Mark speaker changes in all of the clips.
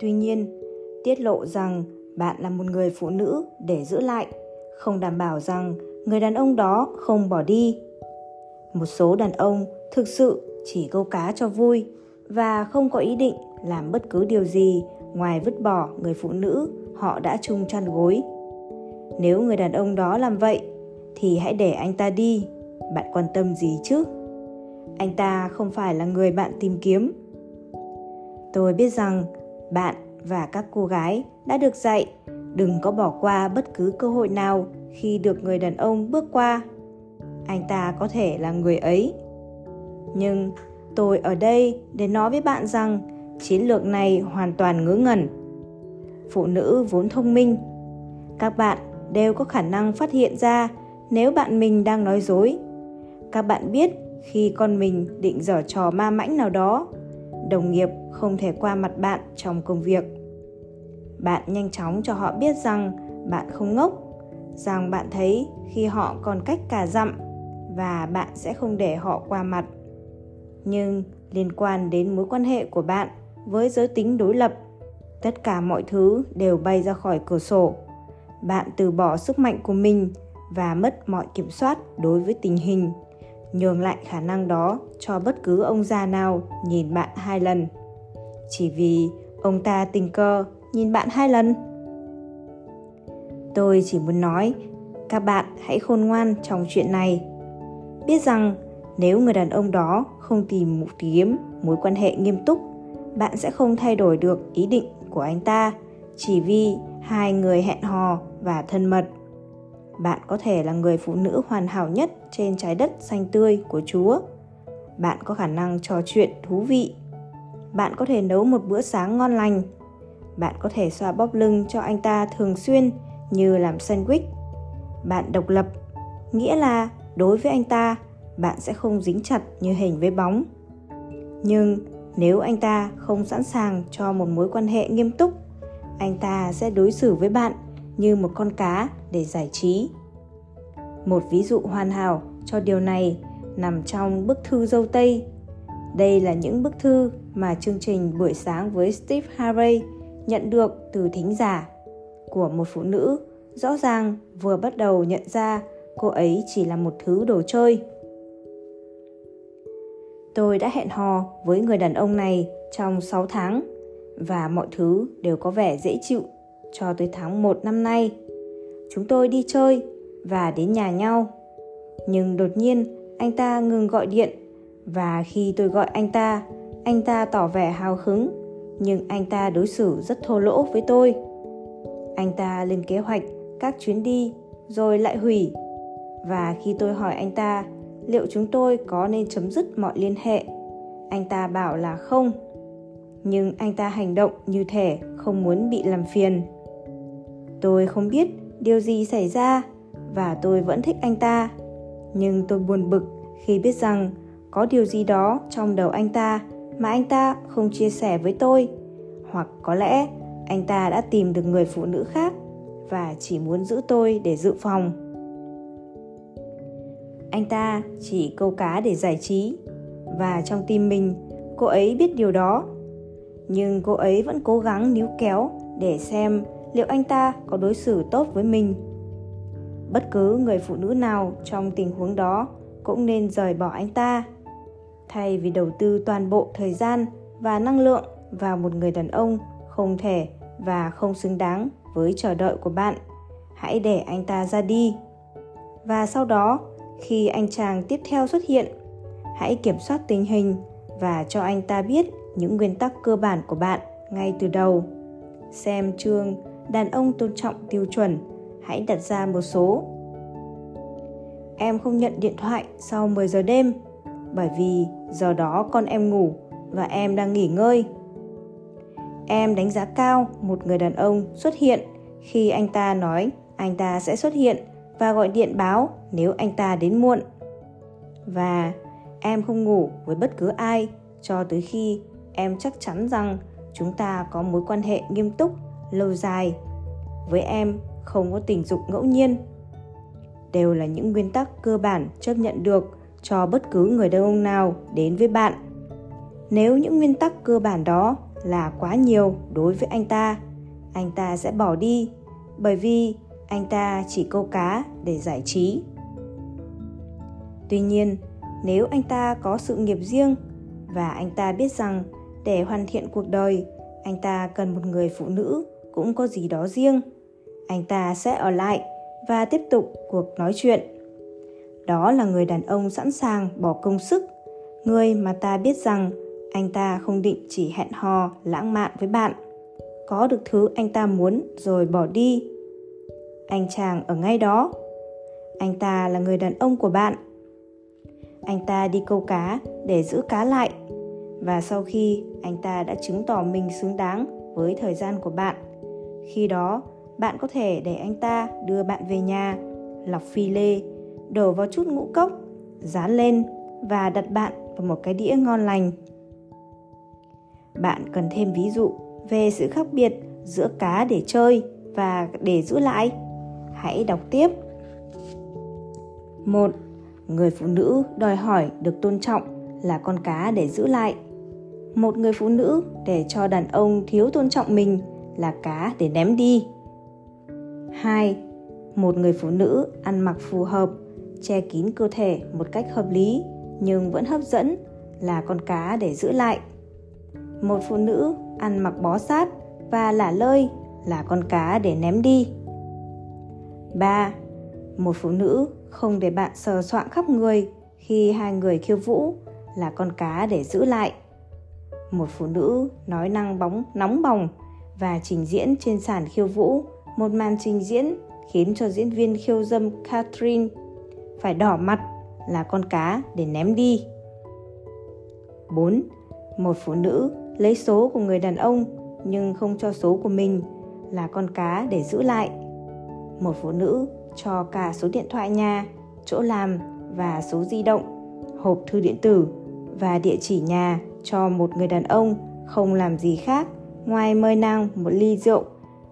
Speaker 1: Tuy nhiên, tiết lộ rằng bạn là một người phụ nữ để giữ lại, không đảm bảo rằng người đàn ông đó không bỏ đi. Một số đàn ông thực sự chỉ câu cá cho vui và không có ý định làm bất cứ điều gì ngoài vứt bỏ người phụ nữ họ đã chung chăn gối. Nếu người đàn ông đó làm vậy thì hãy để anh ta đi, bạn quan tâm gì chứ? Anh ta không phải là người bạn tìm kiếm. Tôi biết rằng bạn và các cô gái đã được dạy, đừng có bỏ qua bất cứ cơ hội nào khi được người đàn ông bước qua. Anh ta có thể là người ấy. Nhưng tôi ở đây để nói với bạn rằng chiến lược này hoàn toàn ngớ ngẩn phụ nữ vốn thông minh các bạn đều có khả năng phát hiện ra nếu bạn mình đang nói dối các bạn biết khi con mình định dở trò ma mãnh nào đó đồng nghiệp không thể qua mặt bạn trong công việc. Bạn nhanh chóng cho họ biết rằng bạn không ngốc, rằng bạn thấy khi họ còn cách cả dặm và bạn sẽ không để họ qua mặt. Nhưng liên quan đến mối quan hệ của bạn với giới tính đối lập, tất cả mọi thứ đều bay ra khỏi cửa sổ. Bạn từ bỏ sức mạnh của mình và mất mọi kiểm soát đối với tình hình nhường lại khả năng đó cho bất cứ ông già nào nhìn bạn hai lần. Chỉ vì ông ta tình cờ nhìn bạn hai lần. Tôi chỉ muốn nói, các bạn hãy khôn ngoan trong chuyện này. Biết rằng nếu người đàn ông đó không tìm một kiếm, mối quan hệ nghiêm túc, bạn sẽ không thay đổi được ý định của anh ta chỉ vì hai người hẹn hò và thân mật. Bạn có thể là người phụ nữ hoàn hảo nhất trên trái đất xanh tươi của chúa. Bạn có khả năng trò chuyện thú vị. Bạn có thể nấu một bữa sáng ngon lành. Bạn có thể xoa bóp lưng cho anh ta thường xuyên như làm sandwich. Bạn độc lập, nghĩa là đối với anh ta, bạn sẽ không dính chặt như hình với bóng. Nhưng nếu anh ta không sẵn sàng cho một mối quan hệ nghiêm túc, anh ta sẽ đối xử với bạn như một con cá để giải trí một ví dụ hoàn hảo cho điều này nằm trong bức thư dâu tây. Đây là những bức thư mà chương trình buổi sáng với steve harvey nhận được từ thính giả của một phụ nữ. Rõ ràng vừa bắt đầu nhận ra cô ấy chỉ là một thứ đồ chơi. Tôi đã hẹn hò với người đàn ông này trong 6 tháng và mọi thứ đều có vẻ dễ chịu cho tới tháng 1 năm nay. Chúng tôi đi chơi và đến nhà nhau. Nhưng đột nhiên anh ta ngừng gọi điện và khi tôi gọi anh ta, anh ta tỏ vẻ hào hứng nhưng anh ta đối xử rất thô lỗ với tôi. Anh ta lên kế hoạch các chuyến đi rồi lại hủy. Và khi tôi hỏi anh ta liệu chúng tôi có nên chấm dứt mọi liên hệ anh ta bảo là không nhưng anh ta hành động như thể không muốn bị làm phiền tôi không biết điều gì xảy ra và tôi vẫn thích anh ta. Nhưng tôi buồn bực khi biết rằng có điều gì đó trong đầu anh ta mà anh ta không chia sẻ với tôi. Hoặc có lẽ anh ta đã tìm được người phụ nữ khác và chỉ muốn giữ tôi để dự phòng. Anh ta chỉ câu cá để giải trí và trong tim mình, cô ấy biết điều đó. Nhưng cô ấy vẫn cố gắng níu kéo để xem liệu anh ta có đối xử tốt với mình bất cứ người phụ nữ nào trong tình huống đó cũng nên rời bỏ anh ta. Thay vì đầu tư toàn bộ thời gian và năng lượng vào một người đàn ông không thể và không xứng đáng với chờ đợi của bạn, hãy để anh ta ra đi. Và sau đó, khi anh chàng tiếp theo xuất hiện, hãy kiểm soát tình hình và cho anh ta biết những nguyên tắc cơ bản của bạn ngay từ đầu. Xem chương đàn ông tôn trọng tiêu chuẩn hãy đặt ra một số em không nhận điện thoại sau 10 giờ đêm bởi vì giờ đó con em ngủ và em đang nghỉ ngơi em đánh giá cao một người đàn ông xuất hiện khi anh ta nói anh ta sẽ xuất hiện và gọi điện báo nếu anh ta đến muộn. Và em không ngủ với bất cứ ai cho tới khi em chắc chắn rằng chúng ta có mối quan hệ nghiêm túc, lâu dài. Với em không có tình dục ngẫu nhiên. Đều là những nguyên tắc cơ bản chấp nhận được cho bất cứ người đàn ông nào đến với bạn. Nếu những nguyên tắc cơ bản đó là quá nhiều đối với anh ta anh ta sẽ bỏ đi, bởi vì anh ta chỉ câu cá để giải trí tuy nhiên, nếu anh ta có sự nghiệp riêng và anh ta biết rằng để hoàn thiện cuộc đời, anh ta cần một người phụ nữ cũng có gì đó riêng anh ta sẽ ở lại và tiếp tục cuộc nói chuyện. Đó là người đàn ông sẵn sàng bỏ công sức. Người mà ta biết rằng anh ta không định chỉ hẹn hò, lãng mạn với bạn. Có được thứ anh ta muốn rồi bỏ đi. Anh chàng ở ngay đó. Anh ta là người đàn ông của bạn. Anh ta đi câu cá để giữ cá lại. Và sau khi anh ta đã chứng tỏ mình xứng đáng với thời gian của bạn, khi đó bạn có thể để anh ta đưa bạn về nhà, lọc phi lê, đổ vào chút ngũ cốc, dán lên và đặt bạn vào một cái đĩa ngon lành. Bạn cần thêm ví dụ về sự khác biệt giữa cá để chơi và để giữ lại. Hãy đọc tiếp. Một, người phụ nữ đòi hỏi được tôn trọng là con cá để giữ lại. Một người phụ nữ để cho đàn ông thiếu tôn trọng mình là cá để ném đi. 2. Một người phụ nữ ăn mặc phù hợp, che kín cơ thể một cách hợp lý nhưng vẫn hấp dẫn là con cá để giữ lại. Một phụ nữ ăn mặc bó sát và lả lơi là con cá để ném đi. 3. Một phụ nữ không để bạn sờ soạng khắp người khi hai người khiêu vũ là con cá để giữ lại. Một phụ nữ nói năng bóng nóng bỏng và trình diễn trên sàn khiêu vũ một màn trình diễn khiến cho diễn viên khiêu dâm Catherine phải đỏ mặt là con cá để ném đi. 4. Một phụ nữ lấy số của người đàn ông nhưng không cho số của mình là con cá để giữ lại. Một phụ nữ cho cả số điện thoại nhà, chỗ làm và số di động, hộp thư điện tử và địa chỉ nhà cho một người đàn ông không làm gì khác ngoài mời nàng một ly rượu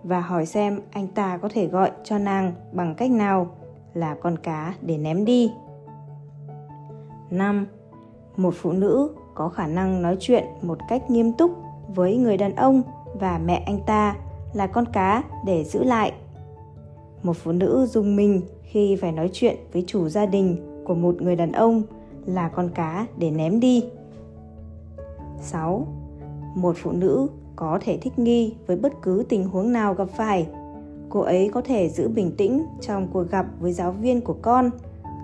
Speaker 1: và hỏi xem anh ta có thể gọi cho nàng bằng cách nào là con cá để ném đi. 5. Một phụ nữ có khả năng nói chuyện một cách nghiêm túc với người đàn ông và mẹ anh ta là con cá để giữ lại. Một phụ nữ dùng mình khi phải nói chuyện với chủ gia đình của một người đàn ông là con cá để ném đi. 6. Một phụ nữ có thể thích nghi với bất cứ tình huống nào gặp phải. Cô ấy có thể giữ bình tĩnh trong cuộc gặp với giáo viên của con,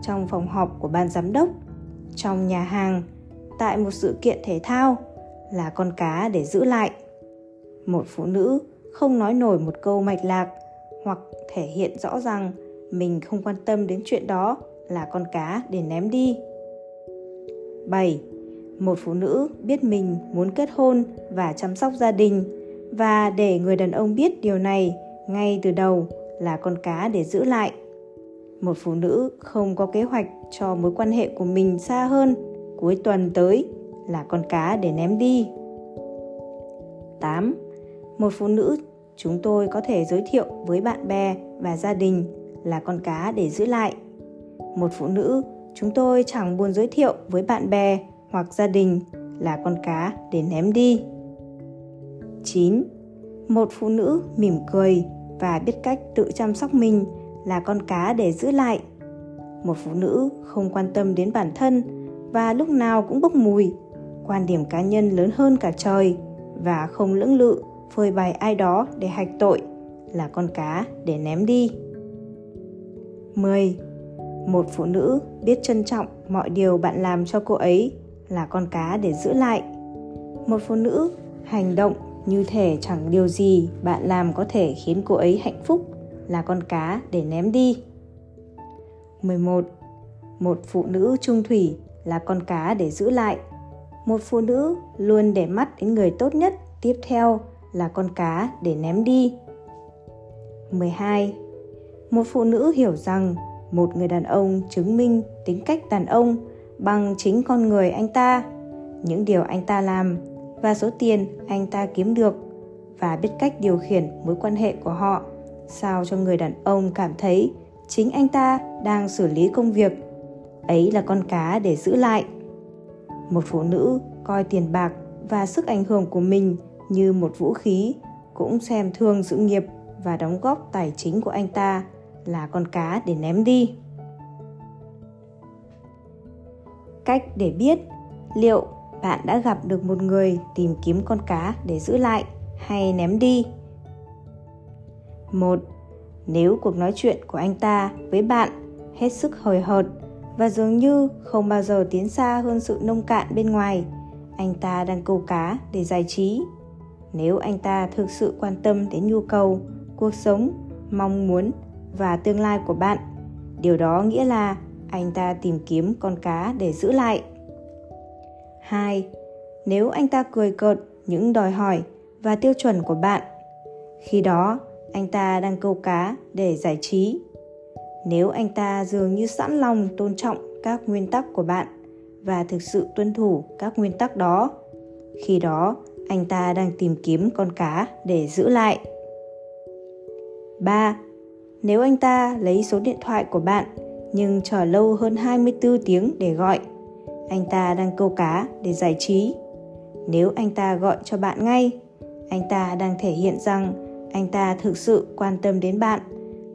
Speaker 1: trong phòng họp của ban giám đốc, trong nhà hàng, tại một sự kiện thể thao là con cá để giữ lại. Một phụ nữ không nói nổi một câu mạch lạc hoặc thể hiện rõ rằng mình không quan tâm đến chuyện đó là con cá để ném đi. 7 một phụ nữ biết mình muốn kết hôn và chăm sóc gia đình và để người đàn ông biết điều này, ngay từ đầu là con cá để giữ lại một phụ nữ không có kế hoạch cho mối quan hệ của mình xa hơn, cuối tuần tới là con cá để ném đi 8. Một phụ nữ chúng tôi có thể giới thiệu với bạn bè và gia đình là con cá để giữ lại. Một phụ nữ chúng tôi chẳng buồn giới thiệu với bạn bè hoặc gia đình là con cá để ném đi. 9. Một phụ nữ mỉm cười và biết cách tự chăm sóc mình là con cá để giữ lại. Một phụ nữ không quan tâm đến bản thân và lúc nào cũng bốc mùi, quan điểm cá nhân lớn hơn cả trời và không lưỡng lự phơi bày ai đó để hạch tội là con cá để ném đi. 10. Một phụ nữ biết trân trọng mọi điều bạn làm cho cô ấy là con cá để giữ lại một phụ nữ hành động như thể chẳng điều gì bạn làm có thể khiến cô ấy hạnh phúc là con cá để ném đi 11. Một phụ nữ trung thủy là con cá để giữ lại. Một phụ nữ luôn để mắt đến người tốt nhất tiếp theo là con cá để ném đi. 12. Một phụ nữ hiểu rằng một người đàn ông chứng minh tính cách đàn ông bằng chính con người anh ta, những điều anh ta làm và số tiền anh ta kiếm được và biết cách điều khiển mối quan hệ của họ sao cho người đàn ông cảm thấy chính anh ta đang xử lý công việc. Ấy là con cá để giữ lại. Một phụ nữ coi tiền bạc và sức ảnh hưởng của mình như một vũ khí cũng xem thương sự nghiệp và đóng góp tài chính của anh ta là con cá để ném đi. Cách để biết liệu bạn đã gặp được một người tìm kiếm con cá để giữ lại hay ném đi. Một, nếu cuộc nói chuyện của anh ta với bạn hết sức hời hợt và dường như không bao giờ tiến xa hơn sự nông cạn bên ngoài, anh ta đang câu cá để giải trí. Nếu anh ta thực sự quan tâm đến nhu cầu, cuộc sống, mong muốn và tương lai của bạn, điều đó nghĩa là anh ta tìm kiếm con cá để giữ lại 2. Nếu anh ta cười cợt những đòi hỏi và tiêu chuẩn của bạn, khi đó anh ta đang câu cá để giải trí. Nếu anh ta dường như sẵn lòng tôn trọng các nguyên tắc của bạn và thực sự tuân thủ các nguyên tắc đó, khi đó anh ta đang tìm kiếm con cá để giữ lại. 3. Nếu anh ta lấy số điện thoại của bạn nhưng chờ lâu hơn 24 tiếng để gọi, anh ta đang câu cá để giải trí. Nếu anh ta gọi cho bạn ngay, anh ta đang thể hiện rằng anh ta thực sự quan tâm đến bạn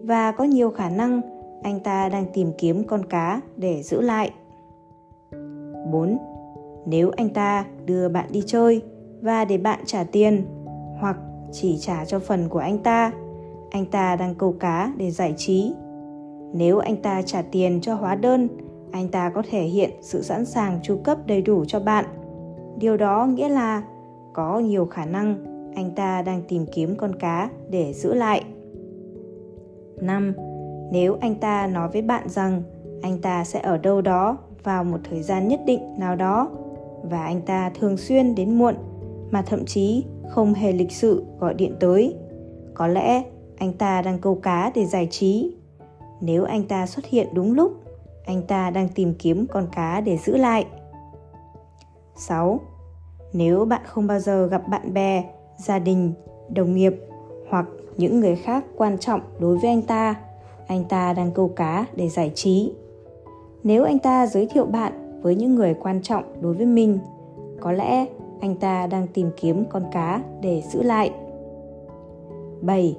Speaker 1: và có nhiều khả năng anh ta đang tìm kiếm con cá để giữ lại. 4. Nếu anh ta đưa bạn đi chơi và để bạn trả tiền hoặc chỉ trả cho phần của anh ta, anh ta đang câu cá để giải trí. Nếu anh ta trả tiền cho hóa đơn, anh ta có thể hiện sự sẵn sàng chu cấp đầy đủ cho bạn. Điều đó nghĩa là có nhiều khả năng anh ta đang tìm kiếm con cá để giữ lại. 5. Nếu anh ta nói với bạn rằng anh ta sẽ ở đâu đó vào một thời gian nhất định nào đó và anh ta thường xuyên đến muộn mà thậm chí không hề lịch sự gọi điện tới. Có lẽ anh ta đang câu cá để giải trí. Nếu anh ta xuất hiện đúng lúc, anh ta đang tìm kiếm con cá để giữ lại. 6. Nếu bạn không bao giờ gặp bạn bè, gia đình, đồng nghiệp hoặc những người khác quan trọng đối với anh ta, anh ta đang câu cá để giải trí. Nếu anh ta giới thiệu bạn với những người quan trọng đối với mình, có lẽ anh ta đang tìm kiếm con cá để giữ lại. 7.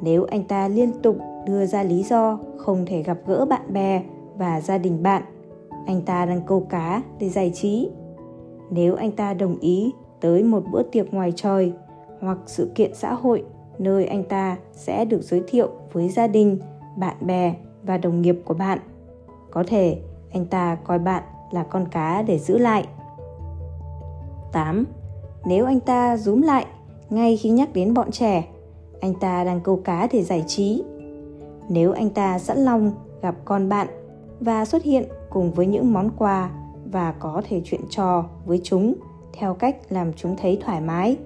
Speaker 1: Nếu anh ta liên tục đưa ra lý do không thể gặp gỡ bạn bè và gia đình bạn, anh ta đang câu cá để giải trí. Nếu anh ta đồng ý tới một bữa tiệc ngoài trời hoặc sự kiện xã hội nơi anh ta sẽ được giới thiệu với gia đình, bạn bè và đồng nghiệp của bạn, có thể anh ta coi bạn là con cá để giữ lại. 8. Nếu anh ta rúm lại ngay khi nhắc đến bọn trẻ, anh ta đang câu cá để giải trí. Nếu anh ta sẵn lòng gặp con bạn và xuất hiện cùng với những món quà và có thể chuyện trò với chúng theo cách làm chúng thấy thoải mái.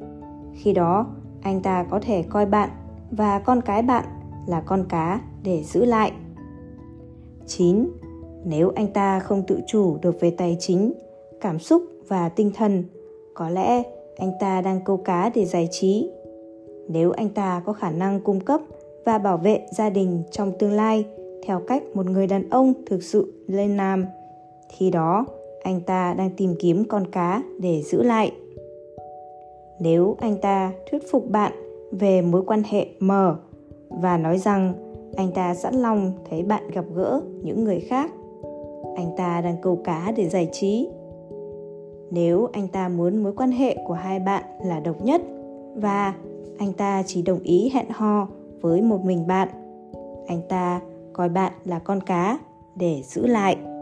Speaker 1: Khi đó, anh ta có thể coi bạn và con cái bạn là con cá để giữ lại. 9. Nếu anh ta không tự chủ được về tài chính, cảm xúc và tinh thần, có lẽ anh ta đang câu cá để giải trí. Nếu anh ta có khả năng cung cấp và bảo vệ gia đình trong tương lai theo cách một người đàn ông thực sự lên làm, thì đó anh ta đang tìm kiếm con cá để giữ lại. Nếu anh ta thuyết phục bạn về mối quan hệ mở và nói rằng anh ta sẵn lòng thấy bạn gặp gỡ những người khác, anh ta đang câu cá để giải trí nếu anh ta muốn mối quan hệ của hai bạn là độc nhất và anh ta chỉ đồng ý hẹn hò với một mình bạn. Anh ta coi bạn là con cá để giữ lại.